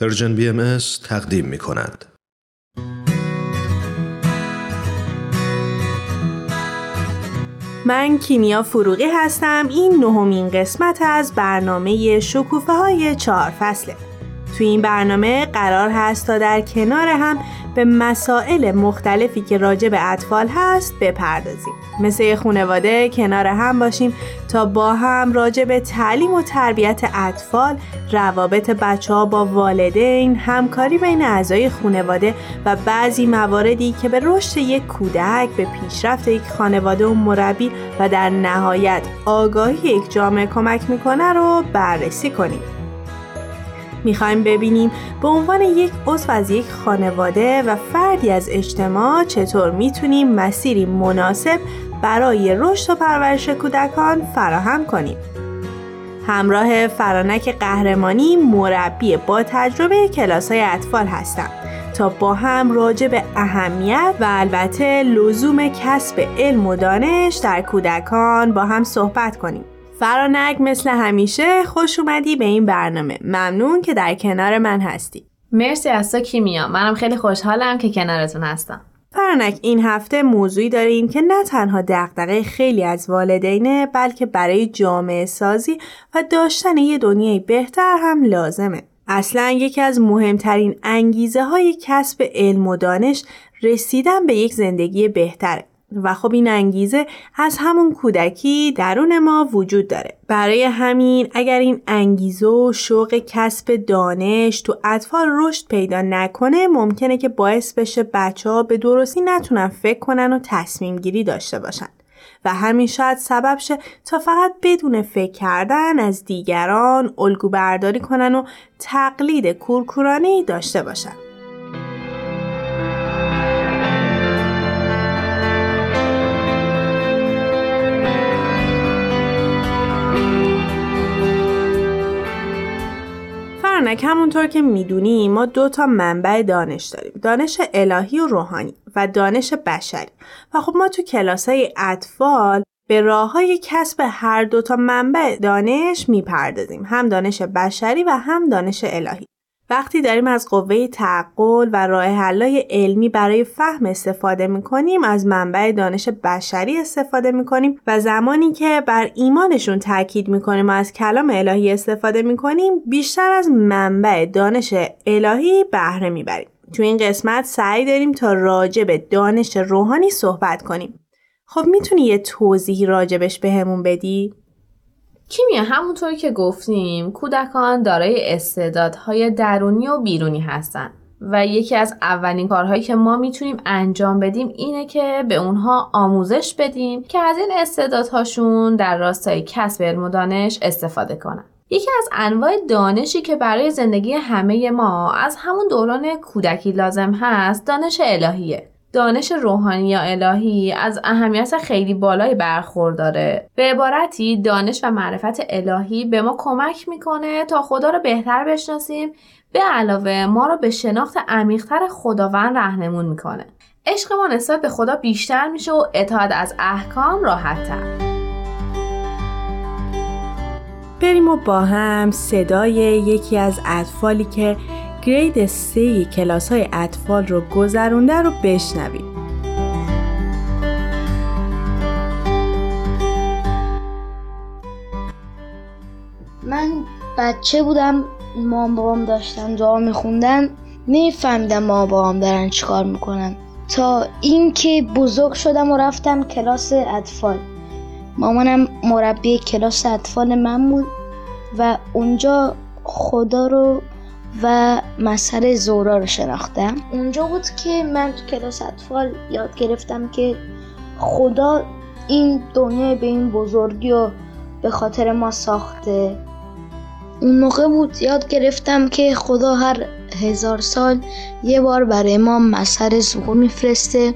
Persian BMS تقدیم می کند. من کیمیا فروغی هستم این نهمین قسمت از برنامه شکوفه های چهار فصله تو این برنامه قرار هست تا در کنار هم به مسائل مختلفی که راجع به اطفال هست بپردازیم. مثل یه کنار هم باشیم تا با هم راجع به تعلیم و تربیت اطفال روابط بچه ها با والدین همکاری بین اعضای خانواده و بعضی مواردی که به رشد یک کودک به پیشرفت یک خانواده و مربی و در نهایت آگاهی یک جامعه کمک می‌کنه رو بررسی کنیم. می‌خوایم ببینیم به عنوان یک عضو از یک خانواده و فردی از اجتماع چطور می‌تونیم مسیری مناسب برای رشد و پرورش کودکان فراهم کنیم. همراه فرانک قهرمانی مربی با تجربه کلاس های اطفال هستم تا با هم راجع به اهمیت و البته لزوم کسب علم و دانش در کودکان با هم صحبت کنیم. فرانک مثل همیشه خوش اومدی به این برنامه. ممنون که در کنار من هستی. مرسی از تو کیمیا. منم خیلی خوشحالم که کنارتون هستم. فرانک این هفته موضوعی داریم که نه تنها دغدغه خیلی از والدینه بلکه برای جامعه سازی و داشتن یه دنیای بهتر هم لازمه. اصلا یکی از مهمترین انگیزه های کسب علم و دانش رسیدن به یک زندگی بهتره. و خب این انگیزه از همون کودکی درون ما وجود داره. برای همین اگر این انگیزه و شوق کسب دانش تو اطفال رشد پیدا نکنه ممکنه که باعث بشه بچه ها به درستی نتونن فکر کنن و تصمیم گیری داشته باشن. و همین شاید سبب شه تا فقط بدون فکر کردن از دیگران الگو برداری کنن و تقلید کورکورانه داشته باشن. فرانک همونطور که می‌دونیم ما دو تا منبع دانش داریم. دانش الهی و روحانی و دانش بشری. و خب ما تو کلاس های اطفال به راه های کسب هر دو تا منبع دانش می‌پردازیم. هم دانش بشری و هم دانش الهی. وقتی داریم از قوه تعقل و راه حلای علمی برای فهم استفاده می‌کنیم از منبع دانش بشری استفاده می‌کنیم و زمانی که بر ایمانشون تاکید می‌کنیم و از کلام الهی استفاده می‌کنیم بیشتر از منبع دانش الهی بهره می‌بریم تو این قسمت سعی داریم تا راجع به دانش روحانی صحبت کنیم خب می‌تونی یه توضیحی راجبش بهمون بدی؟ کیمیا همونطوری که گفتیم کودکان دارای استعدادهای درونی و بیرونی هستند و یکی از اولین کارهایی که ما می‌تونیم انجام بدیم اینه که به اونها آموزش بدیم که از این استعدادهاشون در راستای کسب علم و دانش استفاده کنن. یکی از انواع دانشی که برای زندگی همه ما از همون دوران کودکی لازم هست دانش الهیه. دانش روحانی یا الهی از اهمیت خیلی بالایی برخورداره. به عبارتی دانش و معرفت الهی به ما کمک می‌کنه تا خدا رو بهتر بشناسیم. به علاوه ما رو به شناخت عمیقتر خداوند رهنمون می‌کنه. عشق ما نسبت به خدا بیشتر میشه و اطاعت از احکام راحتتر. بریم و با هم صدای یکی از اطفالی که گرید سه کلاس های اطفال رو گذرونده رو بشنوید. من بچه بودم مام بابام داشتن دعا میخوندن نمیفهمیدم مام بابام دارن چیکار می‌کنن تا اینکه بزرگ شدم و رفتم کلاس اطفال مامانم مربی کلاس اطفال من بود و اونجا خدا رو و مسئله زورا رو شناختم. اونجا بود که من تو کلاس اطفال یاد گرفتم که خدا این دنیا به این بزرگی و به خاطر ما ساخته. اون موقع بود یاد گرفتم که خدا هر هزار سال یه بار برای ما مسئله ظهور میفرسته.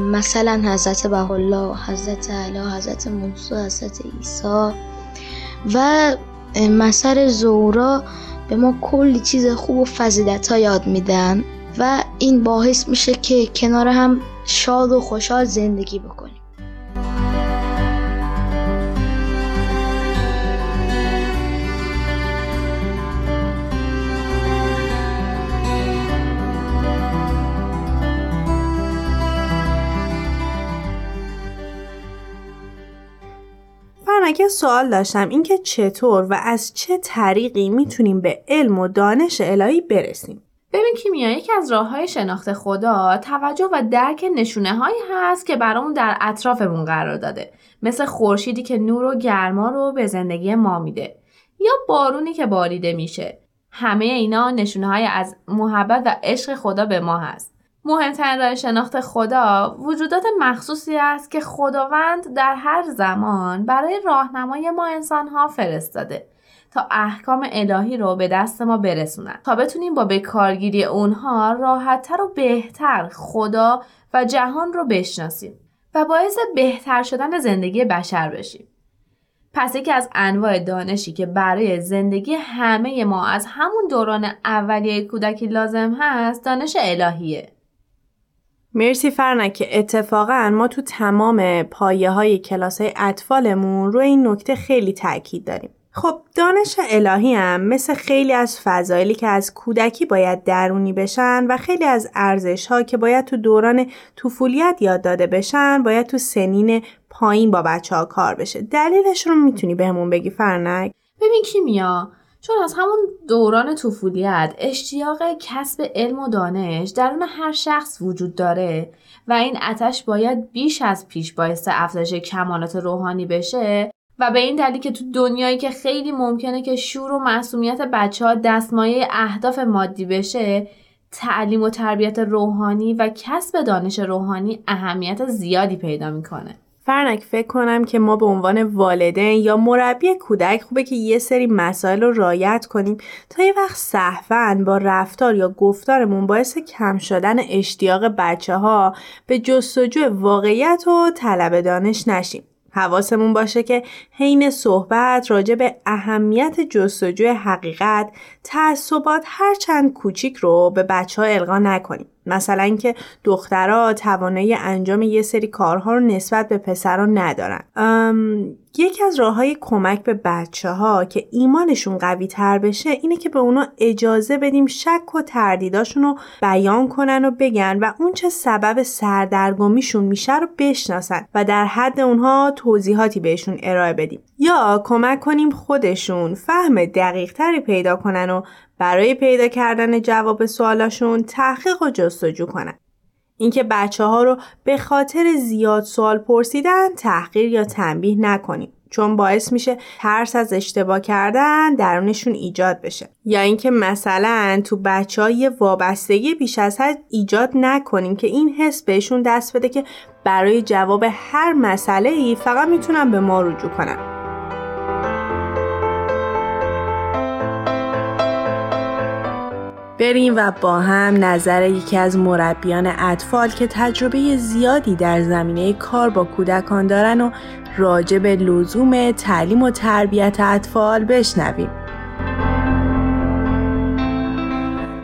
مثلا حضرت بهالله حضرت علی حضرت موسی حضرت عیسی. و مسئله زورا به ما کلی چیز خوب و فضیلت ها یاد میدن و این باعث میشه که کنار هم شاد و خوشحال زندگی بکنیم. فرنگه سوال داشتم اینکه چطور و از چه طریقی می‌تونیم به علم و دانش الهی برسیم؟ ببین کیمیا یکی از راه های شناخت خدا توجه و درک نشونه هایی هست که برامون در اطرافمون قرار داده. مثل خورشیدی که نور و گرما رو به زندگی ما میده یا بارونی که باریده میشه. همه اینا نشونه های از محبت و عشق خدا به ما هست. مهمترین راه شناخت خدا وجودات مخصوصی است که خداوند در هر زمان برای راهنمای ما انسانها فرستاده تا احکام الهی رو به دست ما برسونن تا بتونیم با بکارگیری اونها راحتتر و بهتر خدا و جهان رو بشناسیم و باعث بهتر شدن زندگی بشر بشیم. پس یکی از انواع دانشی که برای زندگی همه ما از همون دوران اولیه کودکی لازم هست دانش الهیه. مرسی فرنک. که اتفاقا ما تو تمام پایه های کلاس های اطفالمون روی این نکته خیلی تاکید داریم. خب دانش الهی هم مثل خیلی از فضایلی که از کودکی باید درونی بشن و خیلی از ارزش ها که باید تو دوران طفولیت یاد داده بشن باید تو سنین پایین با بچه ها کار بشه. دلیلش رو می‌تونی بهمون بگی فرنک؟ ببین کیمیا چون از همون دوران طفولیت اشتیاق کسب علم و دانش درون هر شخص وجود داره و این اتش باید بیش از پیش باعث افزایش کمالات روحانی بشه و به این دلیل که تو دنیایی که خیلی ممکنه که شور و معصومیت بچه ها دستمایه اهداف مادی بشه تعلیم و تربیت روحانی و کسب دانش روحانی اهمیت زیادی پیدا می‌کنه. فرنک فکر کنم که ما به عنوان والدین یا مربی کودک خوبه که یه سری مسائل رو رایت کنیم تا یه وقت صحفن با رفتار یا گفتارمون باعث کم شدن اشتیاق بچه ها به جستجو واقعیت و طلب دانش نشیم. حواسمون باشه که حین صحبت راجع به اهمیت جستجوی حقیقت تعصبات هرچند کوچیک رو به بچه ها القا نکنیم. مثلا اینکه دخترها توانایی انجام یه سری کارها رو نسبت به پسران ندارن. یکی از راه های کمک به بچه ها که ایمانشون قوی تر بشه اینه که به اونا اجازه بدیم شک و تردیداشون رو بیان کنن و بگن و اون چه سبب سردرگمیشون میشه رو بشناسن و در حد اونها توضیحاتی بهشون ارائه بدیم. یا کمک کنیم خودشون فهم دقیق تری پیدا کنن و برای پیدا کردن جواب سوالاشون تحقیق و جستجو کنن. اینکه بچه ها رو به خاطر زیاد سوال پرسیدن تحقیر یا تنبیه نکنیم چون باعث میشه ترس از اشتباه کردن درونشون ایجاد بشه یا اینکه مثلا تو بچه های وابستگی بیش از حد ایجاد نکنیم که این حس بهشون دست بده که برای جواب هر مسئله ای فقط می‌تونن به ما رجوع کنن بریم و با هم نظر یکی از مربیان اطفال که تجربه زیادی در زمینه کار با کودکان دارن و راجع به لزوم تعلیم و تربیت اطفال بشنویم.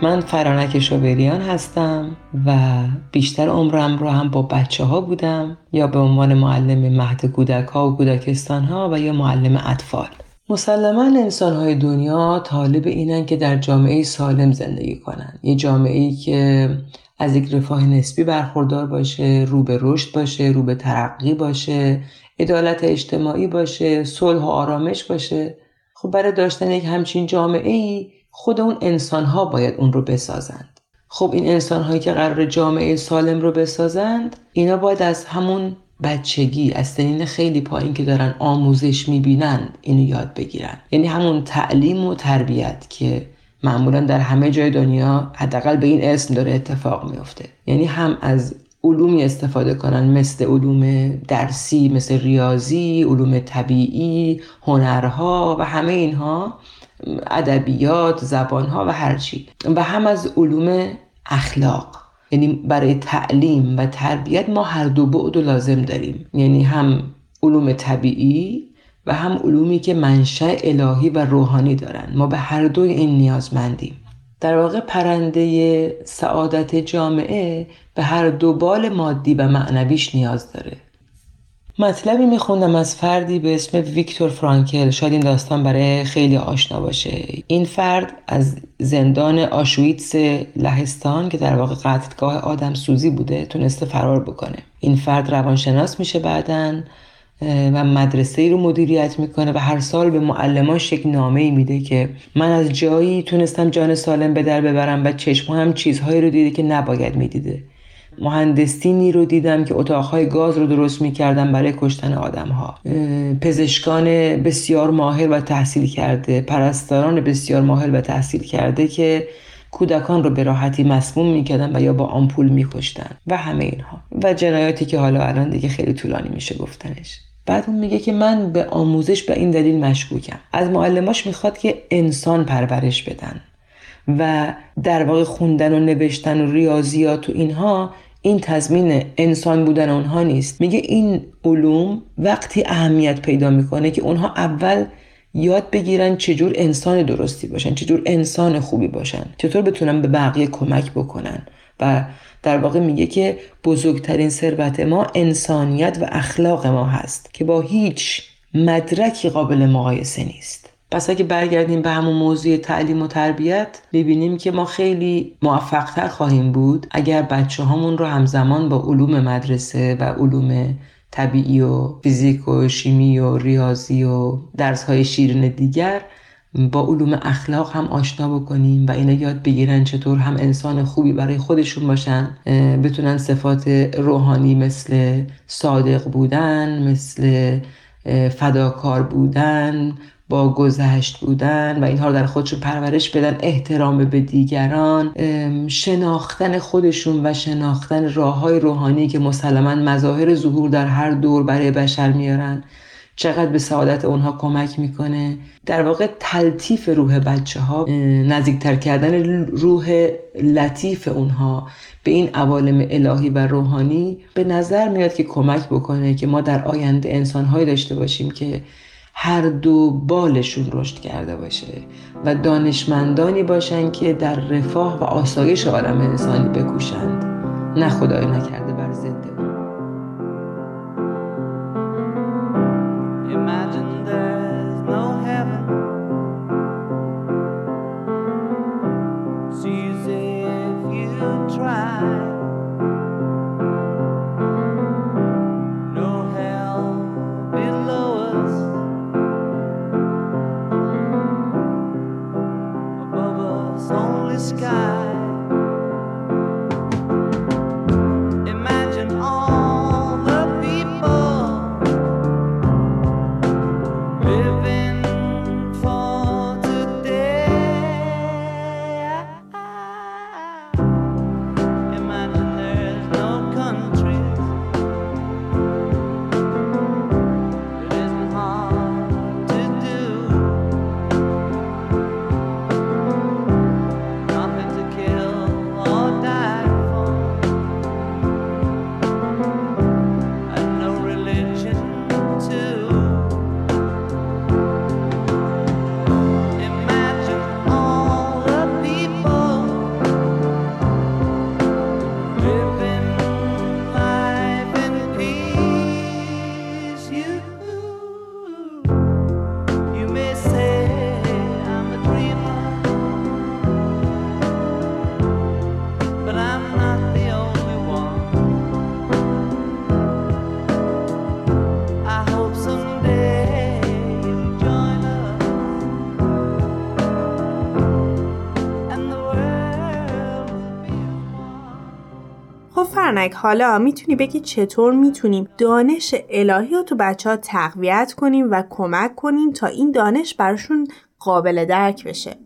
من فرانک شوبریان هستم و بیشتر عمرم رو هم با بچه ها بودم یا به عنوان معلم مهد کودک ها و کودکستان ها و یا معلم اطفال. مسلما انسان های دنیا طالب اینن که در جامعه سالم زندگی کنن. یه جامعه ای که از یک رفاه نسبی برخوردار باشه رو به رشد باشه رو به ترقی باشه عدالت اجتماعی باشه صلح و آرامش باشه. خب برای داشتن یک همچین جامعه ای خود اون انسان ها باید اون رو بسازند. خب این انسان هایی که قرار جامعه سالم رو بسازند اینا باید از همون بچگی از سنین خیلی پایین که دارن آموزش می‌بینند اینو یاد بگیرن. یعنی همون تعلیم و تربیت که معمولا در همه جای دنیا حداقل به این اسم داره اتفاق میفته یعنی هم از علومی استفاده کنن مثل علوم درسی مثل ریاضی علوم طبیعی هنرها و همه اینها ادبیات زبانها و هرچی و هم از علوم اخلاق. یعنی برای تعلیم و تربیت ما هر دو بعد و لازم داریم. یعنی هم علوم طبیعی و هم علومی که منشأ الهی و روحانی دارن. ما به هر دو این نیازمندیم. در واقع پرنده سعادت جامعه به هر دو بال مادی و معنویش نیاز داره. مطلبی میخوندم از فردی به اسم ویکتور فرانکل. شاید این داستان برای خیلی آشنا باشه. این فرد از زندان آشویتس لهستان که در واقع قتلگاه آدم سوزی بوده تونسته فرار بکنه. این فرد روانشناس میشه بعدا و مدرسه ای رو مدیریت می‌کنه و هر سال به معلماش یک نامه ای میده که من از جایی تونستم جان سالم به در ببرم و چشم هم چیزهایی رو دیده که نباید می‌دیده. مهندسینی رو دیدم که اتاقهای گاز رو درست می‌کردن برای کشتن آدم ها پزشکان بسیار ماهر و تحصیل کرده پرستاران بسیار ماهر و تحصیل کرده که کودکان رو به راحتی مسموم می‌کردن و یا با آمپول میکشتن و همه اینها. و جنایاتی که حالا الان دیگه خیلی طولانی میشه گفتنش. بعد اون میگه که من به آموزش به این دلیل مشکوکم. از معلماش می‌خواد که انسان پرورش بدن و در واقع خوندن و نوشتن و ریاضیات و اینها این تضمین انسان بودن اونها نیست. میگه این علوم وقتی اهمیت پیدا می‌کنه که اونها اول یاد بگیرن چجور انسان درستی باشن چجور انسان خوبی باشن. چطور بتونن به بقیه کمک بکنن. و در واقع میگه که بزرگترین ثروت ما انسانیت و اخلاق ما هست که با هیچ مدرکی قابل مقایسه نیست. پس اگه برگردیم به همون موضوع تعلیم و تربیت ببینیم که ما خیلی موفقتر خواهیم بود اگر بچه هامون رو همزمان با علوم مدرسه و علوم طبیعی و فیزیک و شیمی و ریاضی و درس های شیرین دیگر با علوم اخلاق هم آشنا بکنیم و اینا یاد بگیرن چطور هم انسان خوبی برای خودشون باشن بتونن صفات روحانی مثل صادق بودن مثل فداکار بودن با گذشت بودن و اینها رو در خودشون پرورش بدن احترام به دیگران شناختن خودشون و شناختن راه های روحانی که مسلما مظاهر ظهور در هر دور برای بشر میارن. چقدر به سعادت اونها کمک می‌کنه. در واقع تلطیف روح بچه ها نزدیکتر کردن روح لطیف اونها به این عوالم الهی و روحانی به نظر میاد که کمک بکنه که ما در آینده انسانهایی داشته باشیم که هر دو بالشون رشد کرده باشه و دانشمندانی باشن که در رفاه و آسایش عالم انسانی بکوشند. نه خدای نکرده بر فرنک حالا می‌تونی بگی چطور می‌تونیم دانش الهی رو تو بچه ها تقویت کنیم و کمک کنیم تا این دانش براشون قابل درک بشه؟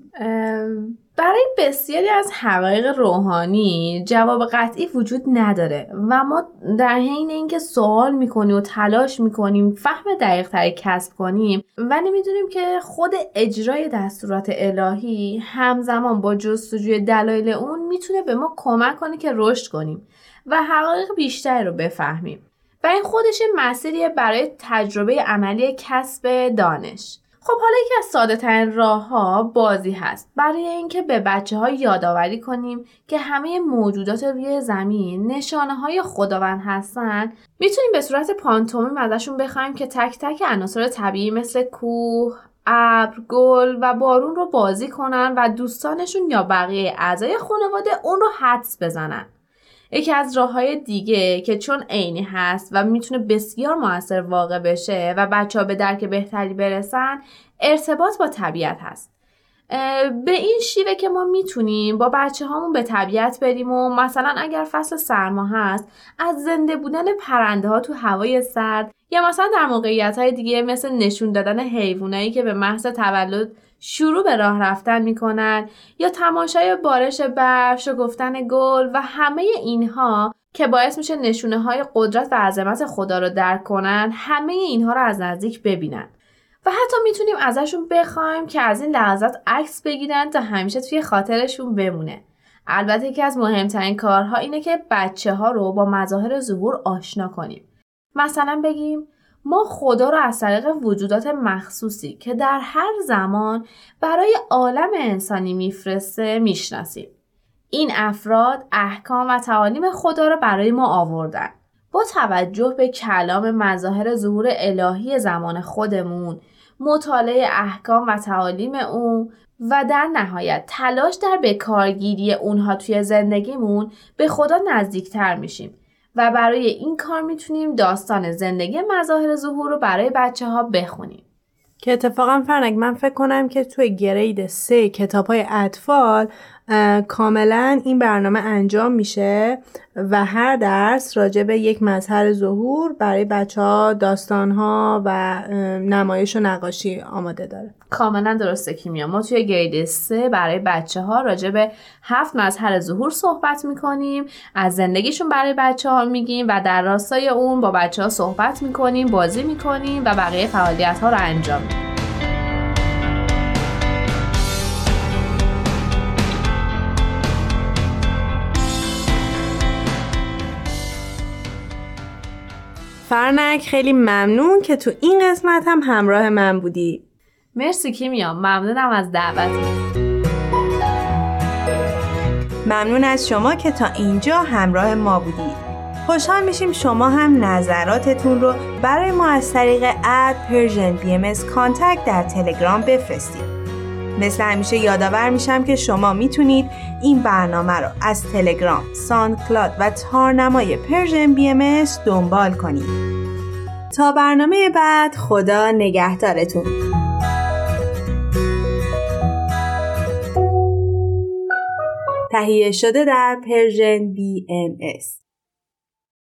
برای بسیاری از حقایق روحانی جواب قطعی وجود نداره و ما در حین اینکه سوال می‌کنیم و تلاش می‌کنیم فهم دقیق تری کسب کنیم و نمی‌دونیم که خود اجرای دستورات الهی همزمان با جستجوی دلایل اون می‌تونه به ما کمک کنه که رشد کنیم و حقایق بیشتری رو بفهمیم. و این خودش مسیریه برای تجربه عملی کسب دانش. خب حالا یکی از ساده ترین راه ها بازی هست. برای اینکه به بچه ها یادآوری کنیم که همه موجودات روی زمین نشانه های خداوند هستن می‌تونیم به صورت پانتومیم ازشون بخوایم که تک تک عناصر طبیعی مثل کوه ابر گل و بارون رو بازی کنن و دوستانشون یا بقیه اعضای خانواده اون رو حدس بزنن. یکی از راه های دیگه که چون عینی هست و می‌تونه بسیار موثر واقع بشه و بچه ها به درک بهتری برسن ارتباط با طبیعت هست. به این شیوه که ما می‌تونیم با بچه هامون به طبیعت بریم و مثلا اگر فصل سرما هست از زنده بودن پرنده ها تو هوای سرد یا مثلا در موقعیت های دیگه مثل نشون دادن حیوانایی که به محض تولد شروع به راه رفتن می‌کنن یا تماشای بارش برف گفتن گل و همه اینها که باعث میشه نشونه های قدرت و عظمت خدا رو درک کنن همه اینها رو از نزدیک ببینن. و حتی می‌تونیم ازشون بخوایم که از این لحظات عکس بگیرن تا همیشه توی خاطرشون بمونه. البته یکی از مهمترین کارها اینه که بچه ها رو با مظاهر ظهور آشنا کنیم. مثلا بگیم ما خدا رو از طریق وجودات مخصوصی که در هر زمان برای عالم انسانی میفرسته می‌شناسیم. این افراد احکام و تعالیم خدا رو برای ما آوردن. با توجه به کلام مظاهر ظهور الهی زمان خودمون مطالعه احکام و تعالیم اون و در نهایت تلاش در بکارگیری اونها توی زندگیمون به خدا نزدیکتر میشیم و برای این کار می‌تونیم داستان زندگی مظاهر ظهور رو برای بچه ها بخونیم. که اتفاقا فرنگ من فکر کنم که توی گرید سه کتاب های اطفال کاملا این برنامه انجام میشه و هر درس راجع به یک مظهر ظهور برای بچه ها داستان ها و نمایش و نقاشی آماده داره. کاملا درسته کیمیا. ما توی گرید سه برای بچه ها راجع به هفت مظهر ظهور صحبت می‌کنیم. از زندگیشون برای بچه ها میگیم و در راستای اون با بچه ها صحبت می‌کنیم بازی می‌کنیم و بقیه فعالیت ها رو انجام میدیم. فرنک خیلی ممنون که تو این قسمت هم همراه من بودی. مرسی کیمیا ممنونم از دعوت ممنون از شما که تا اینجا همراه ما بودید خوشحال میشیم شما هم نظراتتون رو برای ما از طریق at Persian BMS در تلگرام بفرستید. مثل همیشه یادآور میشم که شما می‌تونید این برنامه رو از تلگرام، SoundCloud و تارنمای Persian BMS دنبال کنید. تا برنامه بعد خدا نگهدارتون. تهیه شده در Persian BMS